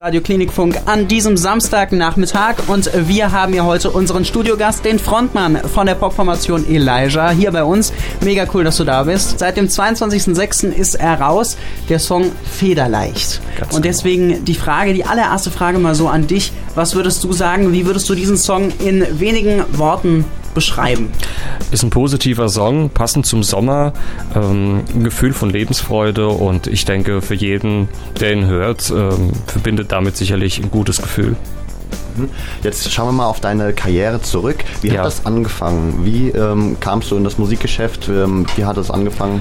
Radio Klinikfunk an diesem Samstagnachmittag und wir haben hier heute unseren Studiogast, den Frontmann von der Popformation Elijah, hier bei uns. Mega cool, dass du da bist. Seit dem 22.06. ist er raus, der Song Federleicht. Ganz und genau. deswegen die Frage, die allererste Frage mal so an dich. Was würdest du sagen, wie würdest du diesen Song in wenigen Worten beschreiben? Ist ein positiver Song, passend zum Sommer, ähm, ein Gefühl von Lebensfreude und ich denke, für jeden, der ihn hört, ähm, verbindet damit sicherlich ein gutes Gefühl. Mhm. Jetzt schauen wir mal auf deine Karriere zurück. Wie ja. hat das angefangen? Wie ähm, kamst du in das Musikgeschäft? Ähm, wie hat das angefangen?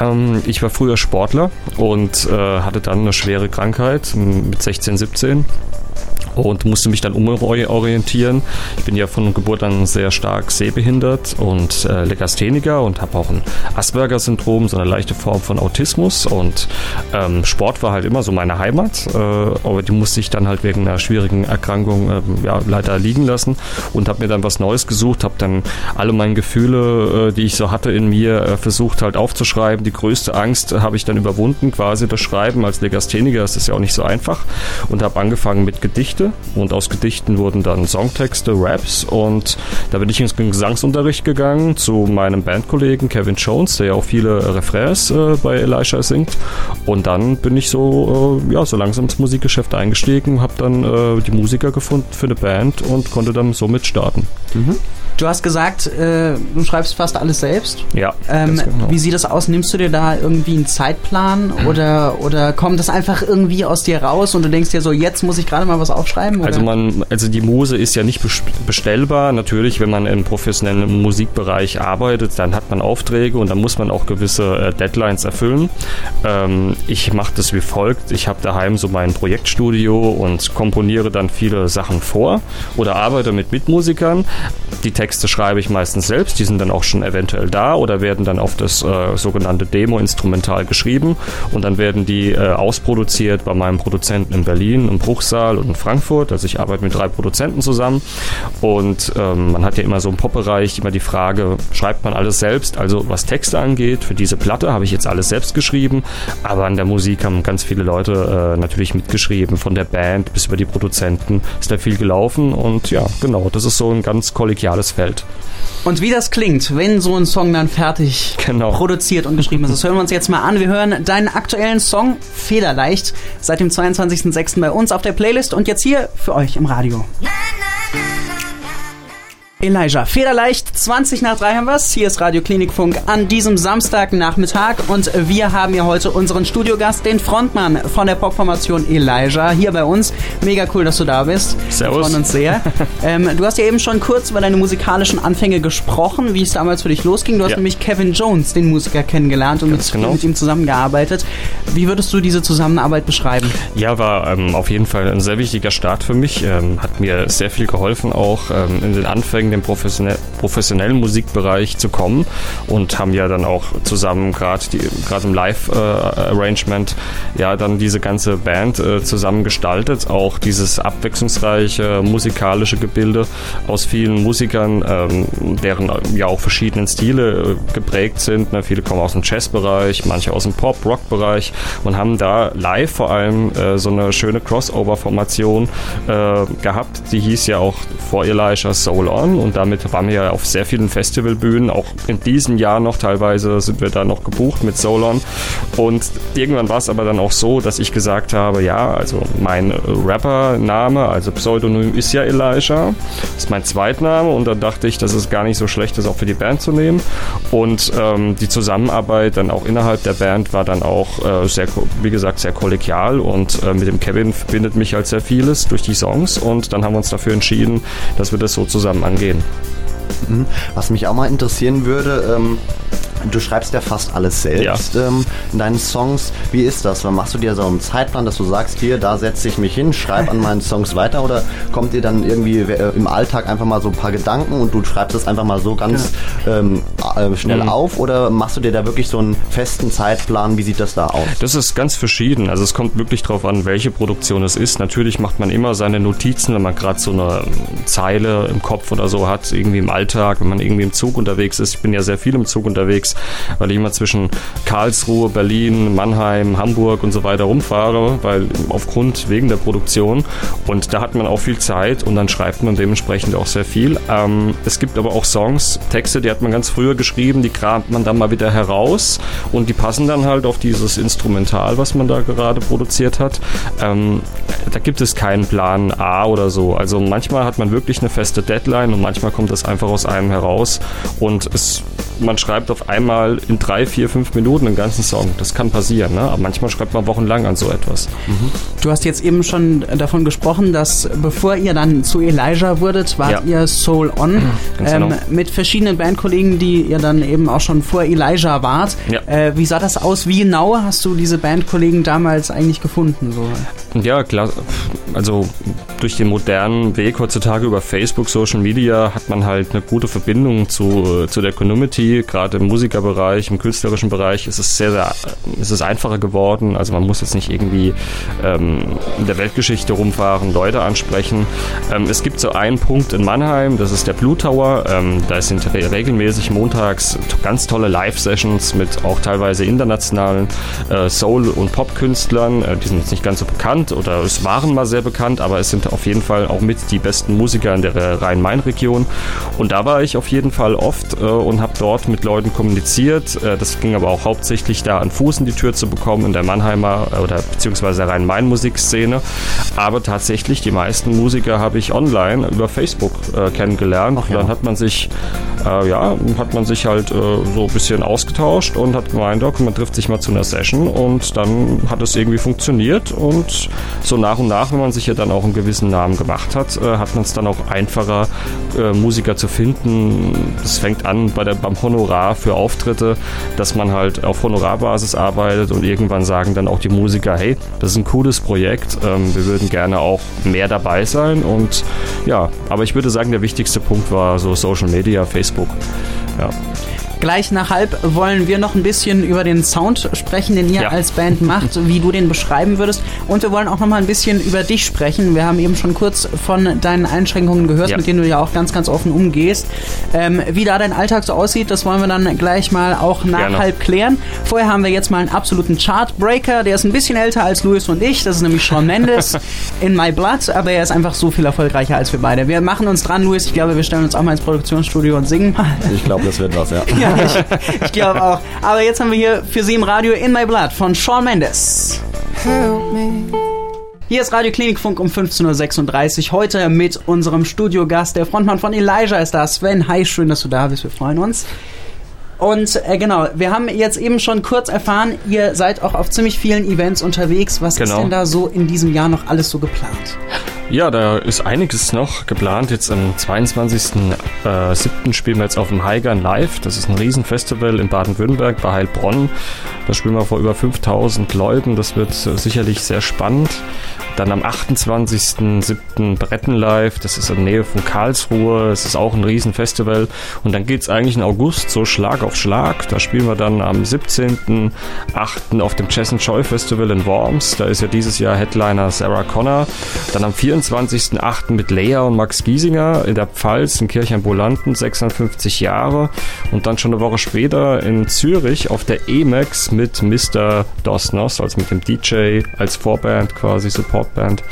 Ähm, ich war früher Sportler und äh, hatte dann eine schwere Krankheit mit 16, 17 und musste mich dann umorientieren. Ich bin ja von Geburt an sehr stark sehbehindert und äh, Legastheniker und habe auch ein Asperger-Syndrom, so eine leichte Form von Autismus. Und ähm, Sport war halt immer so meine Heimat, äh, aber die musste ich dann halt wegen einer schwierigen Erkrankung äh, ja, leider liegen lassen und habe mir dann was Neues gesucht, habe dann alle meine Gefühle, äh, die ich so hatte in mir, äh, versucht halt aufzuschreiben. Die größte Angst habe ich dann überwunden, quasi das Schreiben als Legastheniker. Das ist ja auch nicht so einfach und habe angefangen mit Gedichte und aus Gedichten wurden dann Songtexte, Raps und da bin ich ins Gesangsunterricht gegangen zu meinem Bandkollegen Kevin Jones, der ja auch viele Refrains äh, bei Elisha singt und dann bin ich so, äh, ja, so langsam ins Musikgeschäft eingestiegen, habe dann äh, die Musiker gefunden für eine Band und konnte dann somit starten. Mhm. Du hast gesagt, äh, du schreibst fast alles selbst. Ja. Ähm, genau. Wie sieht das aus? Nimmst du dir da irgendwie einen Zeitplan oder, oder kommt das einfach irgendwie aus dir raus und du denkst dir so, jetzt muss ich gerade mal was aufschreiben? Oder? Also man, also die Muse ist ja nicht bestellbar. Natürlich, wenn man im professionellen Musikbereich arbeitet, dann hat man Aufträge und dann muss man auch gewisse äh, Deadlines erfüllen. Ähm, ich mache das wie folgt. Ich habe daheim so mein Projektstudio und komponiere dann viele Sachen vor oder arbeite mit Mitmusikern. Die Texte schreibe ich meistens selbst, die sind dann auch schon eventuell da oder werden dann auf das äh, sogenannte Demo-Instrumental geschrieben. Und dann werden die äh, ausproduziert bei meinem Produzenten in Berlin, im Bruchsal und in Frankfurt. Also ich arbeite mit drei Produzenten zusammen. Und ähm, man hat ja immer so im Pop-Bereich immer die Frage, schreibt man alles selbst? Also was Texte angeht, für diese Platte habe ich jetzt alles selbst geschrieben, aber an der Musik haben ganz viele Leute äh, natürlich mitgeschrieben, von der Band bis über die Produzenten. Ist da viel gelaufen und ja, genau, das ist so ein ganz kollegiales Feld. Und wie das klingt, wenn so ein Song dann fertig genau. produziert und geschrieben ist, das hören wir uns jetzt mal an. Wir hören deinen aktuellen Song Federleicht seit dem 22.06. bei uns auf der Playlist und jetzt hier für euch im Radio. Na. Elijah, federleicht, 20 nach 3 haben wir's. Hier ist Radio Klinikfunk an diesem Samstagnachmittag und wir haben hier heute unseren Studiogast, den Frontmann von der Popformation Elijah, hier bei uns. Mega cool, dass du da bist. Servus. Wir freuen uns sehr. ähm, du hast ja eben schon kurz über deine musikalischen Anfänge gesprochen, wie es damals für dich losging. Du hast ja. nämlich Kevin Jones, den Musiker, kennengelernt und mit, genau. mit, ihm zusammengearbeitet. Wie würdest du diese Zusammenarbeit beschreiben? Ja, war ähm, auf jeden Fall ein sehr wichtiger Start für mich. Ähm, hat mir sehr viel geholfen, auch ähm, in den Anfängen in den professionell, professionellen Musikbereich zu kommen und haben ja dann auch zusammen gerade im Live-Arrangement äh, ja dann diese ganze Band äh, zusammen gestaltet. Auch dieses abwechslungsreiche musikalische Gebilde aus vielen Musikern, ähm, deren ja auch verschiedenen Stile äh, geprägt sind. Ne? Viele kommen aus dem Jazzbereich, manche aus dem Pop-Rock-Bereich und haben da live vor allem äh, so eine schöne Crossover-Formation äh, gehabt. Die hieß ja auch vor Elisha Soul On und damit waren wir ja auf sehr vielen Festivalbühnen, auch in diesem Jahr noch teilweise sind wir da noch gebucht mit Solon. Und irgendwann war es aber dann auch so, dass ich gesagt habe, ja, also mein Rapper-Name, also Pseudonym ist ja Elijah, ist mein Zweitname. Und dann dachte ich, dass es gar nicht so schlecht ist, auch für die Band zu nehmen. Und ähm, die Zusammenarbeit dann auch innerhalb der Band war dann auch äh, sehr, wie gesagt, sehr kollegial. Und äh, mit dem Kevin verbindet mich halt sehr vieles durch die Songs. Und dann haben wir uns dafür entschieden, dass wir das so zusammen angehen gehen. Mhm. Was mich auch mal interessieren würde, ähm, Du schreibst ja fast alles selbst ja. ähm, in deinen Songs. Wie ist das? Machst du dir so einen Zeitplan, dass du sagst, hier, da setze ich mich hin, schreibe an meinen Songs weiter oder kommt dir dann irgendwie äh, im Alltag einfach mal so ein paar Gedanken und du schreibst es einfach mal so ganz ja. ähm, äh, schnell mhm. auf oder machst du dir da wirklich so einen festen Zeitplan? Wie sieht das da aus? Das ist ganz verschieden. Also es kommt wirklich darauf an, welche Produktion es ist. Natürlich macht man immer seine Notizen, wenn man gerade so eine Zeile im Kopf oder so hat, irgendwie im Alltag, wenn man irgendwie im Zug unterwegs ist. Ich bin ja sehr viel im Zug unterwegs weil ich immer zwischen Karlsruhe, Berlin, Mannheim, Hamburg und so weiter rumfahre, weil aufgrund wegen der Produktion und da hat man auch viel Zeit und dann schreibt man dementsprechend auch sehr viel. Ähm, es gibt aber auch Songs, Texte, die hat man ganz früher geschrieben, die kramt man dann mal wieder heraus und die passen dann halt auf dieses Instrumental, was man da gerade produziert hat. Ähm, da gibt es keinen Plan A oder so. Also manchmal hat man wirklich eine feste Deadline und manchmal kommt das einfach aus einem heraus und es, man schreibt auf einmal in drei, vier, fünf Minuten einen ganzen Song. Das kann passieren, ne? aber manchmal schreibt man wochenlang an so etwas. Mhm. Du hast jetzt eben schon davon gesprochen, dass bevor ihr dann zu Elijah wurdet, wart ja. ihr Soul On mhm, ähm, genau. mit verschiedenen Bandkollegen, die ihr dann eben auch schon vor Elijah wart. Ja. Äh, wie sah das aus? Wie genau hast du diese Bandkollegen damals eigentlich gefunden? So? Ja, klar. Also durch den modernen Weg heutzutage über Facebook, Social Media hat man halt eine gute Verbindung zu, zu der Community. Gerade im Musikerbereich, im künstlerischen Bereich ist es sehr, sehr ist es einfacher geworden. Also man muss jetzt nicht irgendwie ähm, in der Weltgeschichte rumfahren, Leute ansprechen. Ähm, es gibt so einen Punkt in Mannheim, das ist der Blue Tower. Ähm, da sind re regelmäßig montags ganz tolle Live-Sessions mit auch teilweise internationalen äh, Soul- und Pop-Künstlern. Äh, die sind jetzt nicht ganz so bekannt oder es waren mal sehr bekannt, aber es sind auf jeden Fall auch mit die besten Musiker in der Rhein-Main-Region. Und da war ich auf jeden Fall oft äh, und habe dort mit Leuten kommuniziert. Äh, das ging aber auch hauptsächlich da an Fuß in die Tür zu bekommen in der Mannheimer äh, oder beziehungsweise Rhein-Main-Musikszene. Aber tatsächlich die meisten Musiker habe ich online über Facebook äh, kennengelernt. Ach, ja. Dann hat man sich äh, ja, hat man sich halt äh, so ein bisschen ausgetauscht und hat gemeint, okay, man trifft sich mal zu einer Session und dann hat es irgendwie funktioniert und so nach und nach, wenn man sich ja dann auch einen gewissen Namen gemacht hat, äh, hat man es dann auch einfacher, äh, Musiker zu finden. Das fängt an bei der, beim Honorar für Auftritte, dass man halt auf Honorarbasis arbeitet und irgendwann sagen dann auch die Musiker, hey, das ist ein cooles Projekt, ähm, wir würden gerne auch mehr dabei sein und ja, aber ich würde sagen, der wichtigste Punkt war so Social Media, Facebook. Ja. Gleich nach halb wollen wir noch ein bisschen über den Sound sprechen, den ihr ja. als Band macht, wie du den beschreiben würdest. Und wir wollen auch noch mal ein bisschen über dich sprechen. Wir haben eben schon kurz von deinen Einschränkungen gehört, ja. mit denen du ja auch ganz, ganz offen umgehst. Ähm, wie da dein Alltag so aussieht, das wollen wir dann gleich mal auch nach Gerne. halb klären. Vorher haben wir jetzt mal einen absoluten Chartbreaker. Der ist ein bisschen älter als Louis und ich. Das ist nämlich Sean Mendes in My Blood, aber er ist einfach so viel erfolgreicher als wir beide. Wir machen uns dran, Louis. Ich glaube, wir stellen uns auch mal ins Produktionsstudio und singen mal. Ich glaube, das wird was, ja ja, ich, ich glaube auch. Aber jetzt haben wir hier für Sie im Radio In My Blood von Sean Mendes. Help me. Hier ist Radio Klinikfunk um 15.36 Uhr. Heute mit unserem Studiogast, der Frontmann von Elijah ist da. Sven, hi, schön, dass du da bist. Wir freuen uns. Und äh, genau, wir haben jetzt eben schon kurz erfahren, ihr seid auch auf ziemlich vielen Events unterwegs. Was genau. ist denn da so in diesem Jahr noch alles so geplant? Ja, da ist einiges noch geplant. Jetzt am 22.07. Äh, spielen wir jetzt auf dem Heigern Live. Das ist ein Riesenfestival in Baden-Württemberg bei Heilbronn. Da spielen wir vor über 5000 Leuten. Das wird äh, sicherlich sehr spannend. Dann am 28.07. Bretten Live. Das ist in der Nähe von Karlsruhe. Es ist auch ein Riesenfestival. Und dann geht es eigentlich in August so Schlag auf Schlag. Da spielen wir dann am 17.08. auf dem Chess Joy Festival in Worms. Da ist ja dieses Jahr Headliner Sarah Connor. Dann am 4 24.08. mit Lea und Max Giesinger in der Pfalz in Kirchenbolanten, 56 Jahre. Und dann schon eine Woche später in Zürich auf der EMAX mit Mr. Dosnos, also mit dem DJ als Vorband quasi, Supportband.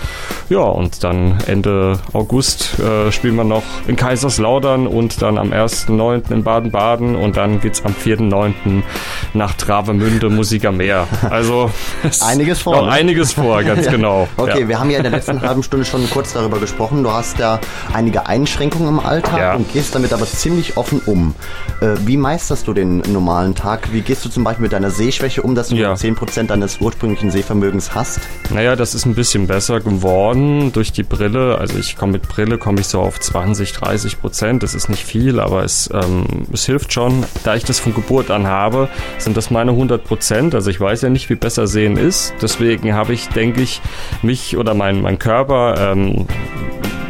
Ja, und dann Ende August äh, spielen wir noch in Kaiserslautern und dann am 1.9. in Baden-Baden und dann geht's am 4.9. nach Travemünde, Musik am Meer. Also einiges vor. Noch ne? einiges vor, ganz ja. genau. Okay, ja. wir haben ja in der letzten halben Stunde schon schon kurz darüber gesprochen. Du hast ja einige Einschränkungen im Alltag ja. und gehst damit aber ziemlich offen um. Äh, wie meisterst du den normalen Tag? Wie gehst du zum Beispiel mit deiner Sehschwäche um, dass du ja. 10% deines ursprünglichen Sehvermögens hast? Naja, das ist ein bisschen besser geworden durch die Brille. Also ich komme mit Brille komme ich so auf 20, 30 Prozent. Das ist nicht viel, aber es, ähm, es hilft schon. Da ich das von Geburt an habe, sind das meine 100 Prozent. Also ich weiß ja nicht, wie besser sehen ist. Deswegen habe ich, denke ich, mich oder mein, mein Körper ähm,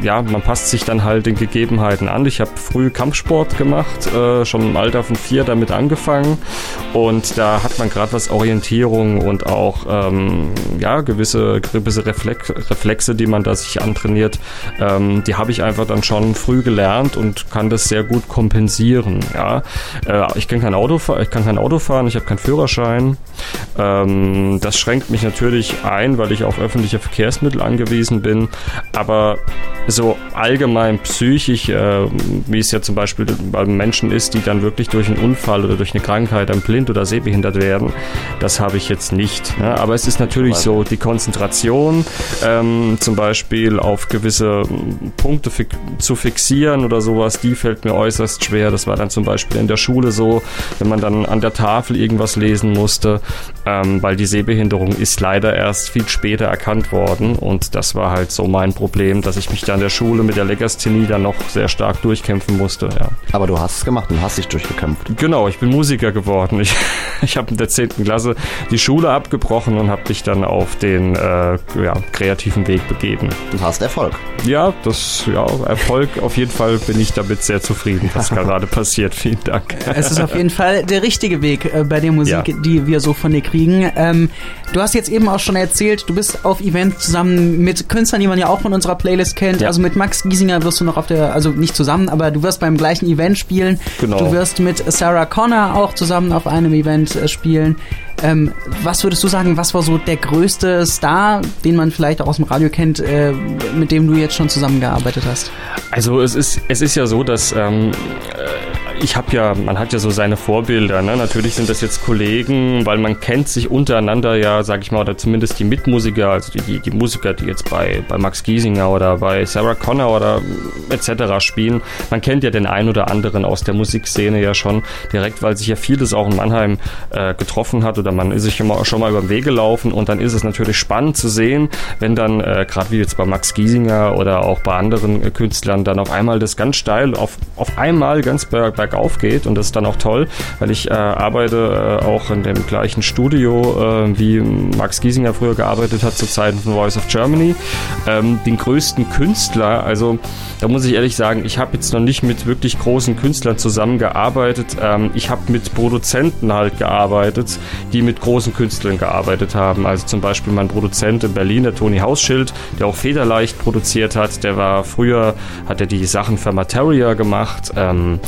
ja, man passt sich dann halt den Gegebenheiten an. Ich habe früh Kampfsport gemacht, äh, schon im Alter von vier damit angefangen und da hat man gerade was Orientierung und auch ähm, ja, gewisse, gewisse Reflex, Reflexe, die man da sich antrainiert, ähm, die habe ich einfach dann schon früh gelernt und kann das sehr gut kompensieren. Ja. Äh, ich kann kein Auto fahren, ich kann kein Auto fahren, ich habe keinen Führerschein. Ähm, das schränkt mich natürlich ein, weil ich auf öffentliche Verkehrsmittel angewiesen bin. Aber so allgemein psychisch, äh, wie es ja zum Beispiel bei Menschen ist, die dann wirklich durch einen Unfall oder durch eine Krankheit dann blind oder sehbehindert werden, das habe ich jetzt nicht. Ne? Aber es ist natürlich so, die Konzentration ähm, zum Beispiel auf gewisse Punkte fi zu fixieren oder sowas, die fällt mir äußerst schwer. Das war dann zum Beispiel in der Schule so, wenn man dann an der Tafel irgendwas lesen musste, ähm, weil die Sehbehinderung ist leider erst viel später erkannt worden und das war halt so mein Problem, dass ich mich da an der Schule mit der Legasthenie dann noch sehr stark durchkämpfen musste. Ja. Aber du hast es gemacht und hast dich durchgekämpft. Genau, ich bin Musiker geworden. Ich, ich habe in der 10. Klasse die Schule abgebrochen und habe mich dann auf den äh, ja, kreativen Weg begeben. Du hast Erfolg. Ja, das ja, Erfolg auf jeden Fall bin ich damit sehr zufrieden, was gerade passiert. Vielen Dank. Es ist auf jeden Fall der richtige Weg äh, bei der Musik, ja. die wir so von dir kriegen. Ähm, du hast jetzt eben auch schon erzählt, du bist auf Events zusammen mit Künstlern, die man ja auch von unserer Playlist kennt. Ja. Also mit Max Giesinger wirst du noch auf der, also nicht zusammen, aber du wirst beim gleichen Event spielen. Genau. Du wirst mit Sarah Connor auch zusammen auf einem Event äh, spielen. Ähm, was würdest du sagen, was war so der größte Star, den man vielleicht auch aus dem Radio kennt, äh, mit dem du jetzt schon zusammengearbeitet hast? Also es ist, es ist ja so, dass ähm, ich habe ja, man hat ja so seine Vorbilder. Ne? Natürlich sind das jetzt Kollegen, weil man kennt sich untereinander ja, sag ich mal, oder zumindest die Mitmusiker, also die, die, die Musiker, die jetzt bei, bei Max Giesinger oder bei Sarah Connor oder etc. spielen. Man kennt ja den einen oder anderen aus der Musikszene ja schon direkt, weil sich ja vieles auch in Mannheim äh, getroffen hat oder man ist sich immer schon mal über den Weg gelaufen und dann ist es natürlich spannend zu sehen, wenn dann, äh, gerade wie jetzt bei Max Giesinger oder auch bei anderen äh, Künstlern, dann auf einmal das ganz steil, auf, auf einmal ganz berg, bergauf geht und das ist dann auch toll, weil ich äh, arbeite äh, auch in dem gleichen Studio, äh, wie Max Giesinger früher gearbeitet hat zu Zeiten von Voice of Germany. Ähm, den größten Künstler, also da muss ich ehrlich sagen, ich habe jetzt noch nicht mit wirklich großen Künstlern zusammengearbeitet. Ähm, ich habe mit Produzenten halt gearbeitet, die mit großen Künstlern gearbeitet haben. Also zum Beispiel mein Produzent in Berlin, der Toni Hausschild, der auch Federleicht produziert hat. Der war früher, hat er die Sachen für Materia gemacht. Ähm,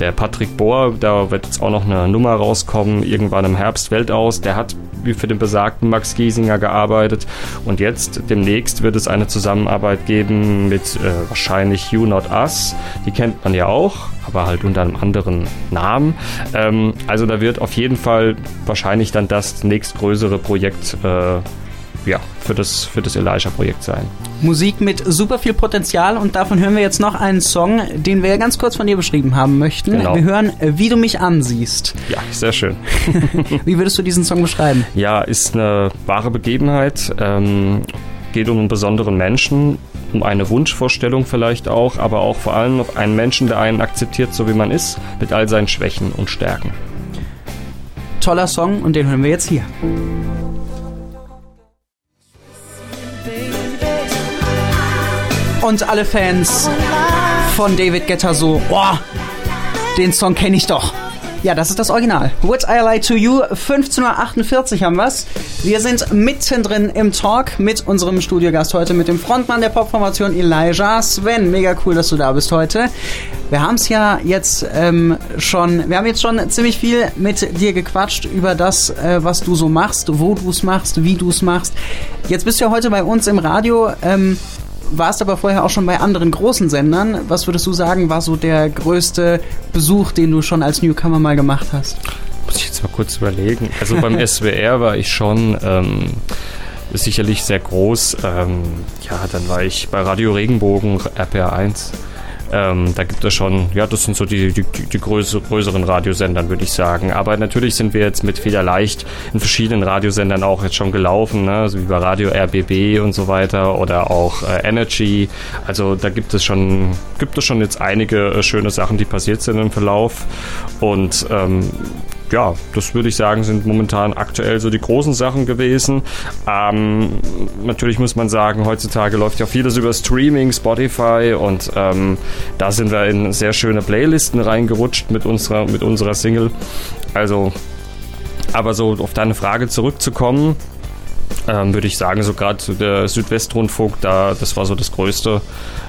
der Patrick Bohr, da wird jetzt auch noch eine Nummer rauskommen, irgendwann im Herbst Weltaus, der hat wie für den besagten Max Giesinger gearbeitet und jetzt demnächst wird es eine Zusammenarbeit geben mit äh, wahrscheinlich You Not Us, die kennt man ja auch, aber halt unter einem anderen Namen. Ähm, also da wird auf jeden Fall wahrscheinlich dann das nächstgrößere Projekt äh, ja, für das, für das Elijah-Projekt sein. Musik mit super viel Potenzial und davon hören wir jetzt noch einen Song, den wir ganz kurz von dir beschrieben haben möchten. Genau. Wir hören Wie du mich ansiehst. Ja, sehr schön. Wie würdest du diesen Song beschreiben? Ja, ist eine wahre Begebenheit. Ähm, geht um einen besonderen Menschen, um eine Wunschvorstellung vielleicht auch, aber auch vor allem auf einen Menschen, der einen akzeptiert, so wie man ist, mit all seinen Schwächen und Stärken. Toller Song und den hören wir jetzt hier. Und alle Fans von David Guetta so, boah, den Song kenne ich doch. Ja, das ist das Original. Would I Lie to You? 15.48 Uhr haben wir's. Wir sind mittendrin im Talk mit unserem Studiogast heute, mit dem Frontmann der Popformation Elijah. Sven, mega cool, dass du da bist heute. Wir haben es ja jetzt ähm, schon, wir haben jetzt schon ziemlich viel mit dir gequatscht über das, äh, was du so machst, wo du es machst, wie du es machst. Jetzt bist du ja heute bei uns im Radio. Ähm, warst aber vorher auch schon bei anderen großen Sendern. Was würdest du sagen, war so der größte Besuch, den du schon als Newcomer mal gemacht hast? Muss ich jetzt mal kurz überlegen. Also beim SWR war ich schon ähm, sicherlich sehr groß. Ähm, ja, dann war ich bei Radio Regenbogen, RPR 1. Ähm, da gibt es schon, ja, das sind so die, die, die größere, größeren Radiosendern, würde ich sagen. Aber natürlich sind wir jetzt mit Federleicht in verschiedenen Radiosendern auch jetzt schon gelaufen, ne? so wie bei Radio RBB und so weiter oder auch äh, Energy. Also da gibt es schon, gibt es schon jetzt einige äh, schöne Sachen, die passiert sind im Verlauf. Und ähm, ja, das würde ich sagen, sind momentan aktuell so die großen Sachen gewesen. Ähm, natürlich muss man sagen, heutzutage läuft ja vieles über Streaming, Spotify und ähm, da sind wir in sehr schöne Playlisten reingerutscht mit unserer, mit unserer Single. Also, aber so auf deine Frage zurückzukommen, ähm, würde ich sagen, so gerade der Südwestrundfunk, da, das war so das Größte,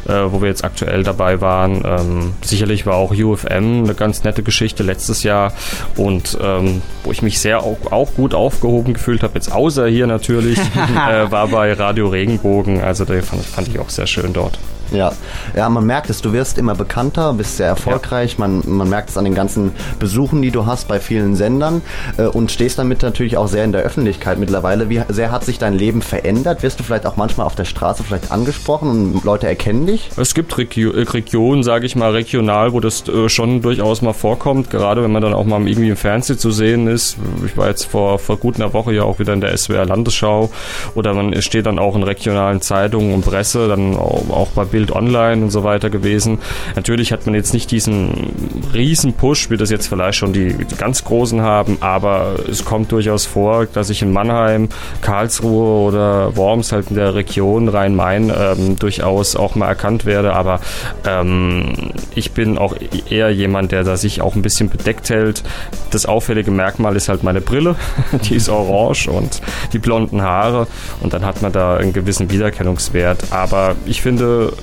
äh, wo wir jetzt aktuell dabei waren. Ähm, sicherlich war auch UFM eine ganz nette Geschichte letztes Jahr und ähm, wo ich mich sehr auch, auch gut aufgehoben gefühlt habe, jetzt außer hier natürlich, äh, war bei Radio Regenbogen. Also da fand, fand ich auch sehr schön dort. Ja. ja, man merkt es, du wirst immer bekannter, bist sehr erfolgreich, ja. man, man merkt es an den ganzen Besuchen, die du hast bei vielen Sendern äh, und stehst damit natürlich auch sehr in der Öffentlichkeit mittlerweile. Wie sehr hat sich dein Leben verändert? Wirst du vielleicht auch manchmal auf der Straße vielleicht angesprochen und Leute erkennen dich? Es gibt Regio äh, Regionen, sage ich mal, regional, wo das äh, schon durchaus mal vorkommt, gerade wenn man dann auch mal irgendwie im Fernsehen zu sehen ist. Ich war jetzt vor, vor gut einer Woche ja auch wieder in der SWR Landesschau oder man steht dann auch in regionalen Zeitungen und Presse, dann auch, auch bei Bild Online und so weiter gewesen. Natürlich hat man jetzt nicht diesen riesen Push, wie das jetzt vielleicht schon die, die ganz Großen haben, aber es kommt durchaus vor, dass ich in Mannheim, Karlsruhe oder Worms halt in der Region Rhein-Main ähm, durchaus auch mal erkannt werde, aber ähm, ich bin auch eher jemand, der da sich auch ein bisschen bedeckt hält. Das auffällige Merkmal ist halt meine Brille, die ist orange und die blonden Haare und dann hat man da einen gewissen Wiedererkennungswert. Aber ich finde,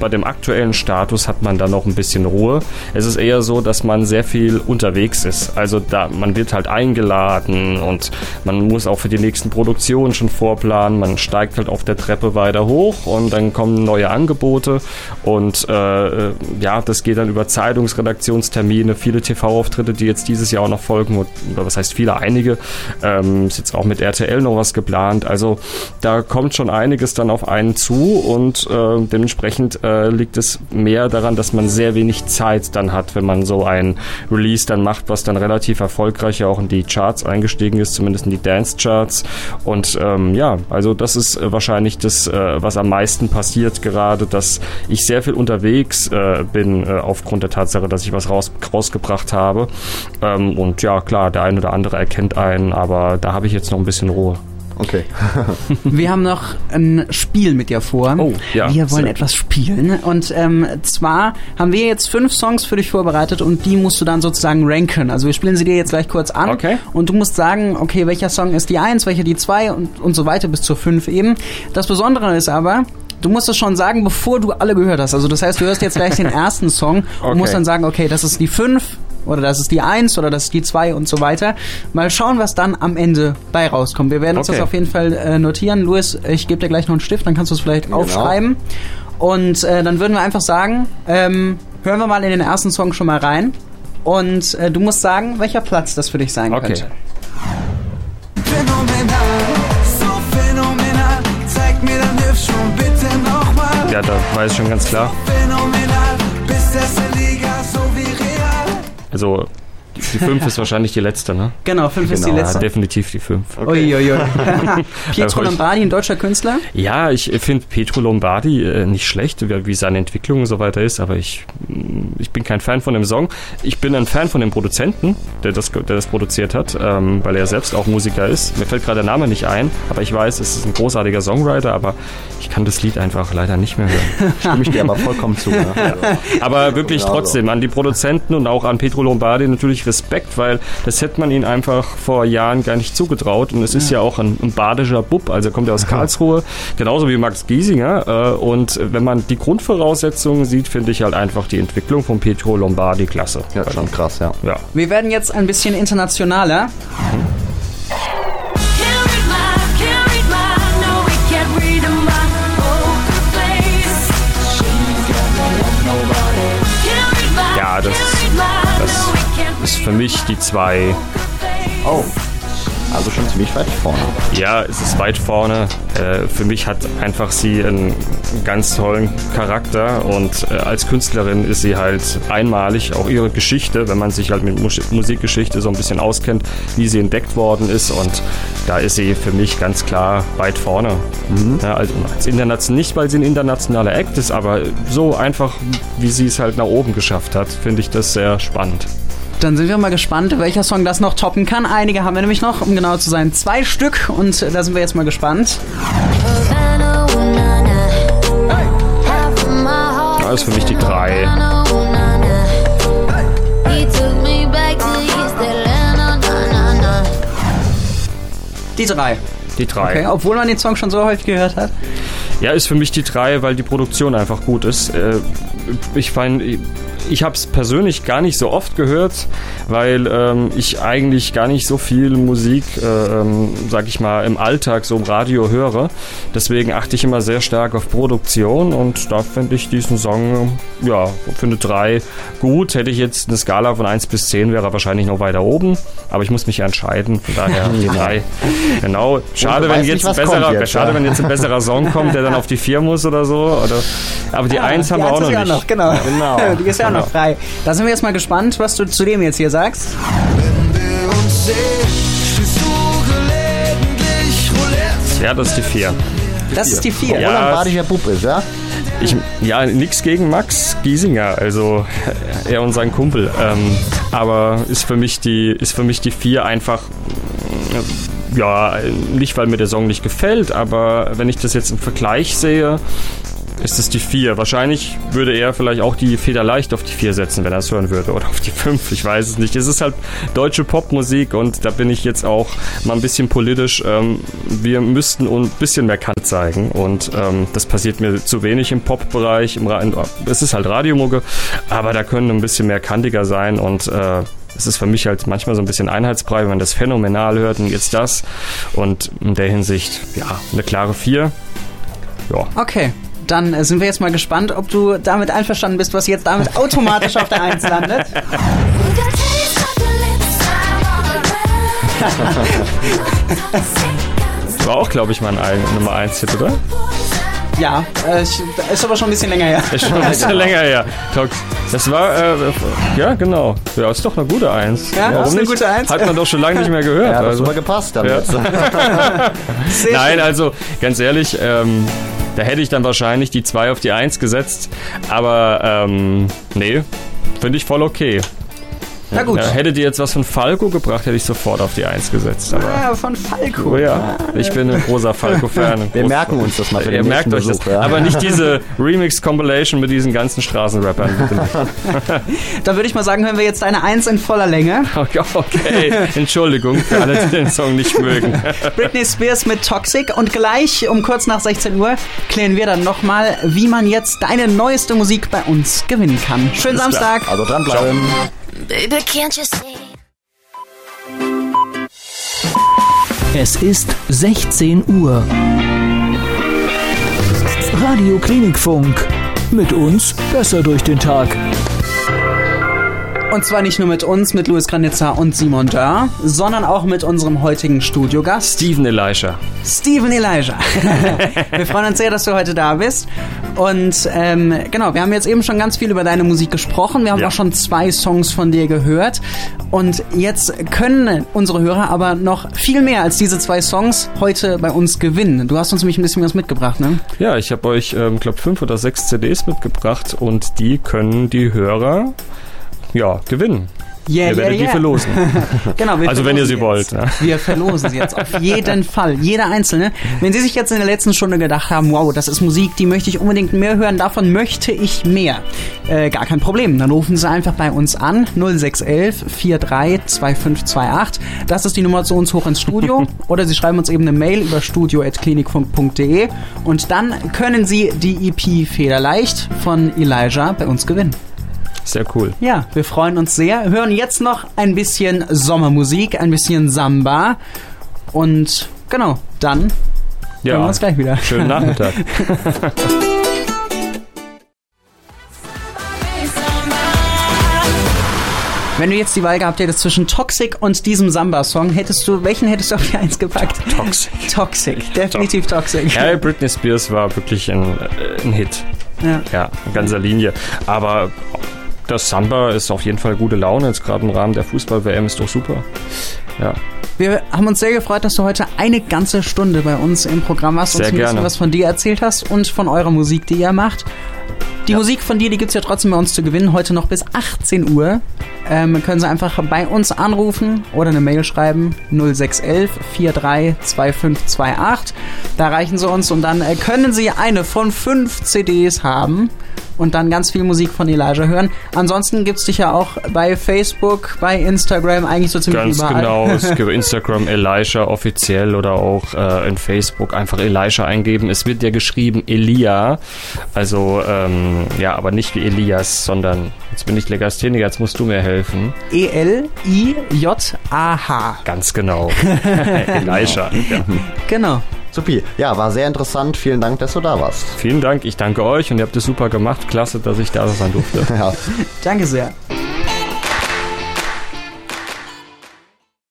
bei dem aktuellen Status hat man da noch ein bisschen Ruhe. Es ist eher so, dass man sehr viel unterwegs ist. Also da, man wird halt eingeladen und man muss auch für die nächsten Produktionen schon vorplanen. Man steigt halt auf der Treppe weiter hoch und dann kommen neue Angebote und äh, ja, das geht dann über Zeitungsredaktionstermine, viele TV-Auftritte, die jetzt dieses Jahr auch noch folgen oder was heißt viele, einige. Ähm, ist jetzt auch mit RTL noch was geplant. Also da kommt schon einiges dann auf einen zu und äh, dementsprechend äh, liegt es mehr daran, dass man sehr wenig Zeit dann hat, wenn man so ein Release dann macht, was dann relativ erfolgreich auch in die Charts eingestiegen ist, zumindest in die Dance-Charts. Und ähm, ja, also das ist äh, wahrscheinlich das, äh, was am meisten passiert gerade, dass ich sehr viel unterwegs äh, bin äh, aufgrund der Tatsache, dass ich was raus, rausgebracht habe. Ähm, und ja, klar, der ein oder andere erkennt einen, aber da habe ich jetzt noch ein bisschen Ruhe. Okay. wir haben noch ein Spiel mit dir vor. Oh, ja. Wir wollen etwas spielen. Und ähm, zwar haben wir jetzt fünf Songs für dich vorbereitet und die musst du dann sozusagen ranken. Also wir spielen sie dir jetzt gleich kurz an. Okay. Und du musst sagen, okay, welcher Song ist die Eins, welcher die Zwei und, und so weiter bis zur Fünf eben. Das Besondere ist aber, du musst es schon sagen, bevor du alle gehört hast. Also das heißt, du hörst jetzt gleich den ersten Song okay. und musst dann sagen, okay, das ist die 5, oder das ist die 1 oder das ist die 2 und so weiter. Mal schauen, was dann am Ende bei rauskommt. Wir werden uns okay. das auf jeden Fall äh, notieren. Luis, ich gebe dir gleich noch einen Stift, dann kannst du es vielleicht genau. aufschreiben. Und äh, dann würden wir einfach sagen, ähm, hören wir mal in den ersten Song schon mal rein. Und äh, du musst sagen, welcher Platz das für dich sein okay. könnte. Phänomenal, so phänomenal, zeig mir dein Hilf schon bitte nochmal. Ja, da weiß ich schon ganz klar. So phänomenal, bis es real. Also die 5 ist wahrscheinlich die letzte, ne? Genau, 5 genau, ist die genau, letzte. Ja, definitiv die 5. Okay. Uiuiui. Pietro Lombardi, ein deutscher Künstler? Ja, ich finde Pietro Lombardi äh, nicht schlecht, wie, wie, seine Entwicklung und so weiter ist, aber ich, mm, ich bin kein Fan von dem Song. Ich bin ein Fan von dem Produzenten, der das, der das produziert hat, ähm, weil er selbst auch Musiker ist. Mir fällt gerade der Name nicht ein, aber ich weiß, es ist ein großartiger Songwriter, aber ich kann das Lied einfach leider nicht mehr hören. Stimme ich dir aber vollkommen zu. Ne? aber wirklich trotzdem an die Produzenten und auch an Pietro Lombardi natürlich Respekt, weil das hätte man ihnen einfach vor Jahren gar nicht zugetraut. Und es ist ja auch ein, ein badischer Bub, also er kommt ja aus Karlsruhe, genauso wie Max Giesinger. Äh, und wenn man die Grundvoraussetzungen sieht, finde ich halt einfach die Entwicklung von Pietro Lombardi klasse. Ja, schon krass, ja. ja. Wir werden jetzt ein bisschen internationaler. Mhm. Ist für mich die zwei. Oh. Also schon ziemlich weit vorne. Ja, es ist weit vorne. Äh, für mich hat einfach sie einen ganz tollen Charakter und äh, als Künstlerin ist sie halt einmalig. Auch ihre Geschichte, wenn man sich halt mit Mus Musikgeschichte so ein bisschen auskennt, wie sie entdeckt worden ist und da ist sie für mich ganz klar weit vorne. Mhm. Ja, also als international, nicht weil sie ein internationaler Act ist, aber so einfach, wie sie es halt nach oben geschafft hat, finde ich das sehr spannend. Dann sind wir mal gespannt, welcher Song das noch toppen kann. Einige haben wir nämlich noch, um genau zu sein, zwei Stück. Und da sind wir jetzt mal gespannt. Das ist für mich die drei. Die drei. Die drei. Okay, obwohl man den Song schon so häufig gehört hat. Ja, ist für mich die drei, weil die Produktion einfach gut ist. Äh, ich meine, ich habe es persönlich gar nicht so oft gehört, weil ähm, ich eigentlich gar nicht so viel Musik, äh, ähm, sag ich mal, im Alltag so im Radio höre. Deswegen achte ich immer sehr stark auf Produktion und da finde ich diesen Song, ja, für eine 3 gut. Hätte ich jetzt eine Skala von 1 bis 10, wäre er wahrscheinlich noch weiter oben, aber ich muss mich entscheiden, von daher die 3. Genau. Schade, wenn jetzt, nicht, besserer, jetzt, schade ja. wenn jetzt ein besserer Song kommt, der dann auf die 4 muss oder so. Oder, aber die ja, 1 haben wir auch noch nicht. Noch, genau. genau. Die ist ja genau. Noch frei. Da sind wir jetzt mal gespannt, was du zu dem jetzt hier sagst. Ja, das ist die 4. Das ist die 4. Ja, Roland Badischer Bub ist, ja? Ich, ja, nichts gegen Max Giesinger, also er und sein Kumpel. Ähm, aber ist für mich die, ist für mich die 4 einfach ja, nicht weil mir der Song nicht gefällt, aber wenn ich das jetzt im Vergleich sehe, ist es die 4. Wahrscheinlich würde er vielleicht auch die Feder leicht auf die 4 setzen, wenn er es hören würde. Oder auf die 5, ich weiß es nicht. Es ist halt deutsche Popmusik und da bin ich jetzt auch mal ein bisschen politisch. Ähm, wir müssten ein bisschen mehr Kant zeigen und ähm, das passiert mir zu wenig im Pop-Bereich. Es ist halt Radiomucke, aber da können ein bisschen mehr kantiger sein und äh, es ist für mich halt manchmal so ein bisschen Einheitsbrei, wenn man das phänomenal hört und jetzt das. Und in der Hinsicht, ja, eine klare 4. Ja. Okay. Dann sind wir jetzt mal gespannt, ob du damit einverstanden bist, was jetzt damit automatisch auf der 1 landet. War auch, glaube ich, mal ein Nummer 1-Hit, oder? Ja, äh, ist aber schon ein bisschen länger her. Ist schon ein bisschen länger her. Das war, äh, ja, genau. Ja, ist doch eine gute Eins. Ja, Warum ist eine nicht? gute Eins. Hat man doch schon lange nicht mehr gehört. Ja, hat also. super gepasst damit. Ja. Nein, also ganz ehrlich, ähm, da hätte ich dann wahrscheinlich die 2 auf die 1 gesetzt. Aber ähm, nee, finde ich voll okay. Na gut. Ja, hättet ihr jetzt was von Falco gebracht, hätte ich sofort auf die 1 gesetzt. Aber ja, von Falco. Oh ja, ich bin ein großer Falco-Fan. Wir merken uns das mal für Ihr merkt euch Besuch, das. Ja. Aber nicht diese Remix-Compilation mit diesen ganzen Straßenrappern. da würde ich mal sagen, hören wir jetzt eine 1 in voller Länge. Okay, okay. Entschuldigung für alle, die den Song nicht mögen. Britney Spears mit Toxic und gleich um kurz nach 16 Uhr klären wir dann nochmal, wie man jetzt deine neueste Musik bei uns gewinnen kann. Schönen Samstag. Also dranbleiben. Ciao. Baby, can't you see? Es ist 16 Uhr. Radio Klinikfunk. Mit uns besser durch den Tag. Und zwar nicht nur mit uns, mit Luis Granitza und Simon Dörr, sondern auch mit unserem heutigen Studiogast. Steven Elijah. Steven Elijah. wir freuen uns sehr, dass du heute da bist. Und ähm, genau, wir haben jetzt eben schon ganz viel über deine Musik gesprochen. Wir haben ja. auch schon zwei Songs von dir gehört. Und jetzt können unsere Hörer aber noch viel mehr als diese zwei Songs heute bei uns gewinnen. Du hast uns nämlich ein bisschen was mitgebracht, ne? Ja, ich habe euch, ähm, glaube fünf oder sechs CDs mitgebracht und die können die Hörer ja, gewinnen. Yeah, ihr werdet yeah, yeah. die verlosen. genau, also wenn ihr sie jetzt. wollt. Ja. Wir verlosen sie jetzt auf jeden Fall. Jeder Einzelne. Wenn Sie sich jetzt in der letzten Stunde gedacht haben, wow, das ist Musik, die möchte ich unbedingt mehr hören, davon möchte ich mehr. Äh, gar kein Problem. Dann rufen Sie einfach bei uns an 0611 432528. Das ist die Nummer zu uns hoch ins Studio. Oder Sie schreiben uns eben eine Mail über studio.klinikfunk.de und dann können Sie die EP Federleicht von Elijah bei uns gewinnen. Sehr cool. Ja, wir freuen uns sehr. Hören jetzt noch ein bisschen Sommermusik, ein bisschen Samba. Und genau, dann ja, hören wir uns gleich wieder. Schönen Nachmittag. Wenn du jetzt die Wahl gehabt hättest zwischen Toxic und diesem Samba-Song, hättest du, welchen hättest du auf die Eins gepackt? Toxic. Toxic, definitiv Toxic. Ja, Britney Spears war wirklich ein, äh, ein Hit. Ja. ja, in ganzer Linie. Aber das Samba ist auf jeden Fall gute Laune, jetzt gerade im Rahmen der Fußball-WM ist doch super. Ja. Wir haben uns sehr gefreut, dass du heute eine ganze Stunde bei uns im Programm warst und uns ein bisschen was von dir erzählt hast und von eurer Musik, die ihr macht. Die ja. Musik von dir, die gibt es ja trotzdem bei uns zu gewinnen. Heute noch bis 18 Uhr. Ähm, können Sie einfach bei uns anrufen oder eine Mail schreiben. 0611 432528. Da erreichen Sie uns und dann äh, können Sie eine von fünf CDs haben und dann ganz viel Musik von Elijah hören. Ansonsten gibt es dich ja auch bei Facebook, bei Instagram, eigentlich so ziemlich ganz überall. Ganz genau, es gibt Instagram Elijah offiziell oder auch äh, in Facebook einfach Elijah eingeben. Es wird ja geschrieben Elia, also ähm, ja, aber nicht wie Elias, sondern jetzt bin ich Legastheniker, jetzt musst du mir helfen. E-L-I-J-A-H. Ganz genau. Elijah. Ja. Genau. Supi. Ja, war sehr interessant. Vielen Dank, dass du da warst. Vielen Dank. Ich danke euch und ihr habt es super gemacht. Klasse, dass ich da sein durfte. ja. Danke sehr.